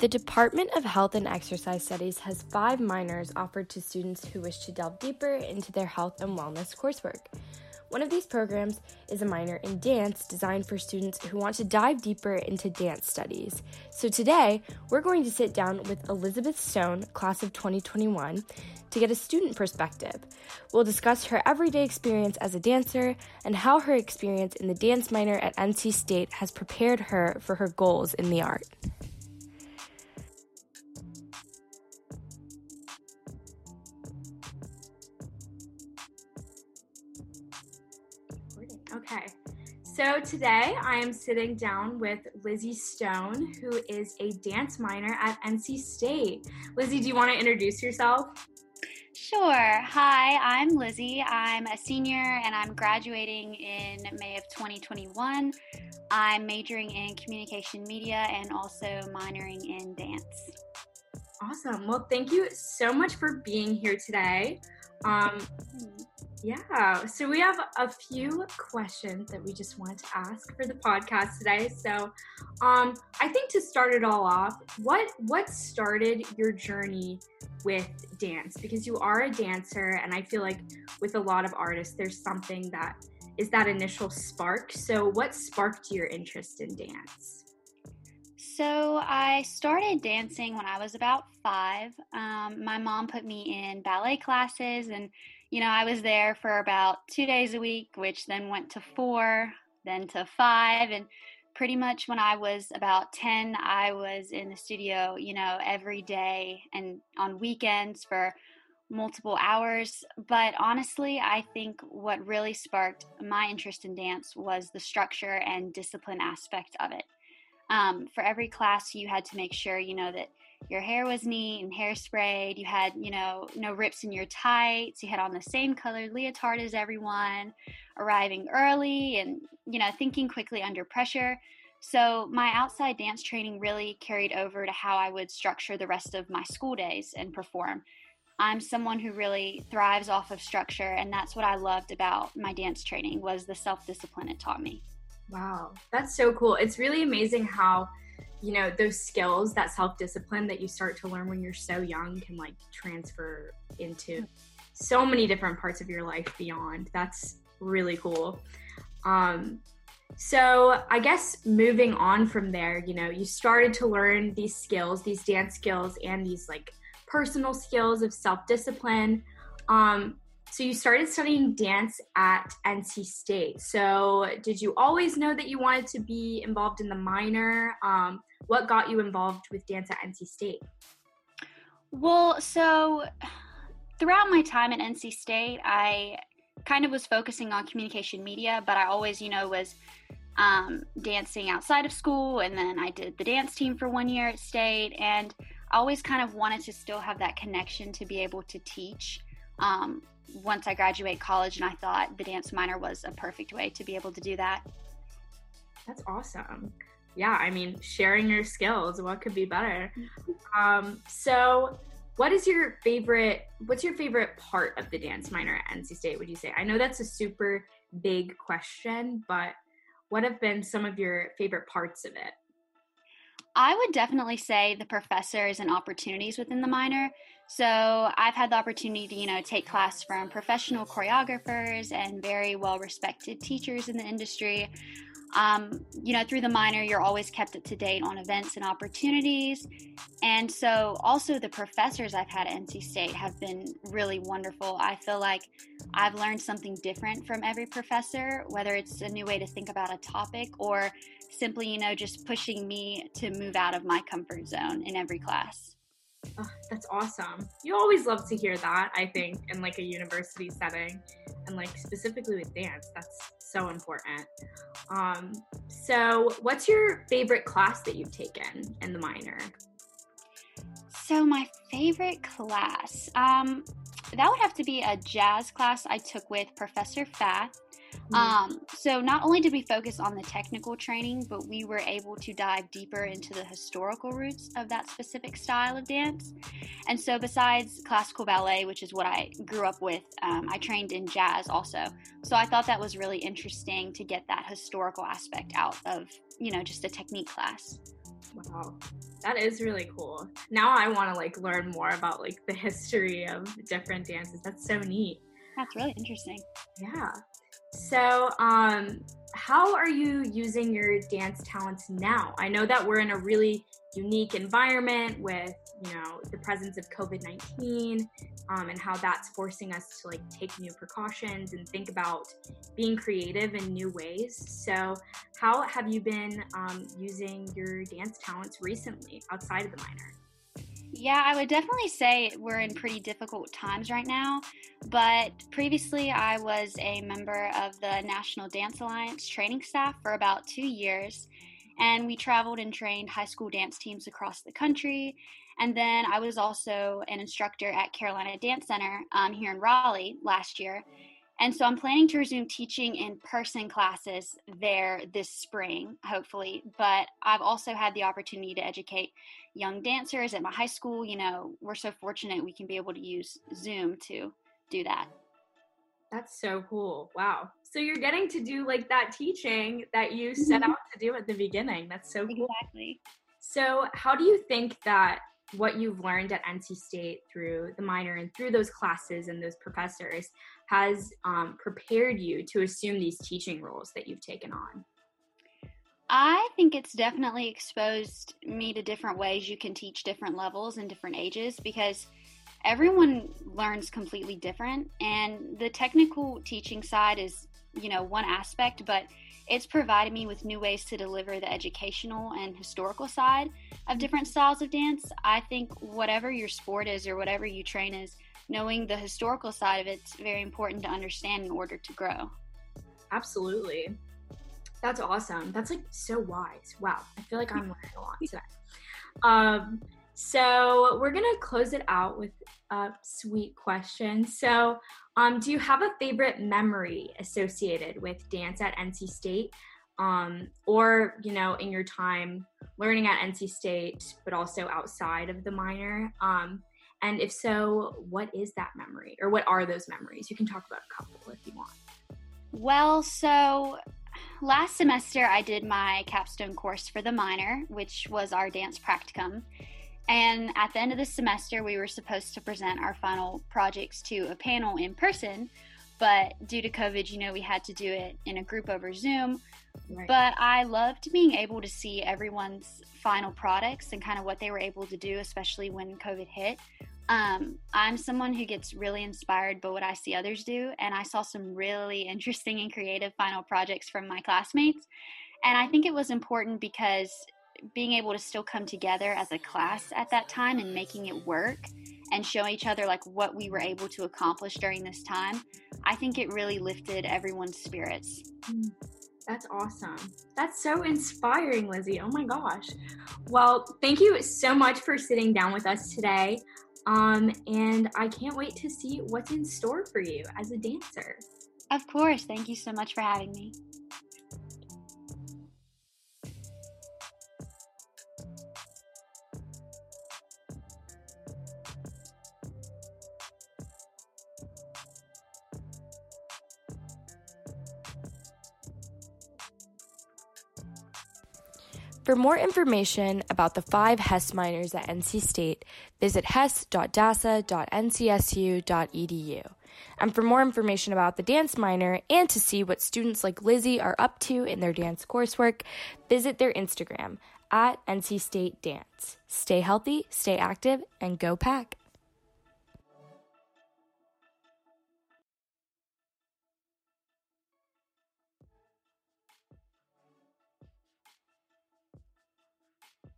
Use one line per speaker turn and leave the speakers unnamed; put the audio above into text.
The Department of Health and Exercise Studies has five minors offered to students who wish to delve deeper into their health and wellness coursework. One of these programs is a minor in dance designed for students who want to dive deeper into dance studies. So today, we're going to sit down with Elizabeth Stone, class of 2021, to get a student perspective. We'll discuss her everyday experience as a dancer and how her experience in the dance minor at NC State has prepared her for her goals in the art. So today I am sitting down with Lizzie Stone, who is a dance minor at NC State. Lizzie, do you want to introduce yourself?
Sure. Hi, I'm Lizzie. I'm a senior and I'm graduating in May of 2021. I'm majoring in communication media and also minoring in dance.
Awesome. Well, thank you so much for being here today. Um, yeah, so we have a few questions that we just want to ask for the podcast today. So, um, I think to start it all off, what what started your journey with dance? Because you are a dancer, and I feel like with a lot of artists, there's something that is that initial spark. So, what sparked your interest in dance?
So I started dancing when I was about five. Um, my mom put me in ballet classes, and you know I was there for about two days a week, which then went to four, then to five, and pretty much when I was about 10, I was in the studio, you know, every day and on weekends for multiple hours. But honestly, I think what really sparked my interest in dance was the structure and discipline aspect of it um, for every class you had to make sure you know that your hair was neat and hairsprayed you had you know no rips in your tights. You had on the same colored leotard as everyone arriving early and you know thinking quickly under pressure. So my outside dance training really carried over to how i would structure the rest of my school days and perform. I'm someone who really thrives off of structure and that's what i loved about my dance training was the self-discipline it taught me
Wow, that's so cool. It's really amazing how, you know, those skills, that self discipline that you start to learn when you're so young can like transfer into so many different parts of your life beyond. That's really cool. Um, so, I guess moving on from there, you know, you started to learn these skills, these dance skills, and these like personal skills of self discipline. Um, so you started studying dance at NC State. So did you always know that you wanted to be involved in the minor? Um, what got you involved with dance at NC State?
Well, so throughout my time at NC State, I kind of was focusing on communication media, but I always, you know, was um, dancing outside of school, and then I did the dance team for one year at State, and I always kind of wanted to still have that connection to be able to teach. Um, once I graduate college, and I thought the dance minor was a perfect way to be able to do that.
That's awesome. Yeah, I mean, sharing your skills, what could be better? Um, so, what is your favorite? What's your favorite part of the dance minor at NC State? Would you say? I know that's a super big question, but what have been some of your favorite parts of it?
I would definitely say the professors and opportunities within the minor. So I've had the opportunity to, you know, take class from professional choreographers and very well respected teachers in the industry. Um, you know, through the minor, you're always kept up to date on events and opportunities. And so, also, the professors I've had at NC State have been really wonderful. I feel like I've learned something different from every professor, whether it's a new way to think about a topic or simply, you know, just pushing me to move out of my comfort zone in every class.
Oh, that's awesome. You always love to hear that, I think, in like a university setting and like specifically with dance. That's so important. Um, so, what's your favorite class that you've taken in the minor?
So, my favorite class, um, that would have to be a jazz class I took with Professor Fath. Um, so not only did we focus on the technical training, but we were able to dive deeper into the historical roots of that specific style of dance. And so, besides classical ballet, which is what I grew up with, um, I trained in jazz also. So I thought that was really interesting to get that historical aspect out of, you know, just a technique class.
Wow, That is really cool. Now I want to like learn more about like the history of different dances. That's so neat.
That's really interesting.
Yeah. So, um, how are you using your dance talents now? I know that we're in a really unique environment with, you know, the presence of COVID 19 um, and how that's forcing us to like take new precautions and think about being creative in new ways. So, how have you been um, using your dance talents recently outside of the minor?
Yeah, I would definitely say we're in pretty difficult times right now. But previously, I was a member of the National Dance Alliance training staff for about two years. And we traveled and trained high school dance teams across the country. And then I was also an instructor at Carolina Dance Center um, here in Raleigh last year. And so I'm planning to resume teaching in person classes there this spring, hopefully. But I've also had the opportunity to educate young dancers at my high school. You know, we're so fortunate we can be able to use Zoom to do that.
That's so cool. Wow. So you're getting to do like that teaching that you set mm-hmm. out to do at the beginning. That's so cool.
Exactly.
So, how do you think that what you've learned at NC State through the minor and through those classes and those professors has um, prepared you to assume these teaching roles that you've taken on?
I think it's definitely exposed me to different ways you can teach different levels and different ages because everyone learns completely different and the technical teaching side is you know one aspect but it's provided me with new ways to deliver the educational and historical side of different styles of dance. I think whatever your sport is or whatever you train is knowing the historical side of it's very important to understand in order to grow.
Absolutely. That's awesome. That's like so wise. Wow. I feel like i'm learning a lot today. Um so we're gonna close it out with a sweet question. So, um, do you have a favorite memory associated with dance at NC State, um, or you know, in your time learning at NC State, but also outside of the minor? Um, and if so, what is that memory, or what are those memories? You can talk about a couple if you want.
Well, so last semester I did my capstone course for the minor, which was our dance practicum. And at the end of the semester, we were supposed to present our final projects to a panel in person. But due to COVID, you know, we had to do it in a group over Zoom. Right. But I loved being able to see everyone's final products and kind of what they were able to do, especially when COVID hit. Um, I'm someone who gets really inspired by what I see others do, and I saw some really interesting and creative final projects from my classmates. And I think it was important because being able to still come together as a class at that time and making it work and show each other like what we were able to accomplish during this time i think it really lifted everyone's spirits.
Mm, that's awesome. That's so inspiring lizzie. Oh my gosh. Well thank you so much for sitting down with us today um, and i can't wait to see what's in store for you as a dancer.
Of course. Thank you so much for having me
For more information about the five Hess minors at NC State, visit hess.dasa.ncsu.edu. And for more information about the dance minor and to see what students like Lizzie are up to in their dance coursework, visit their Instagram at NC State Dance. Stay healthy, stay active, and go pack.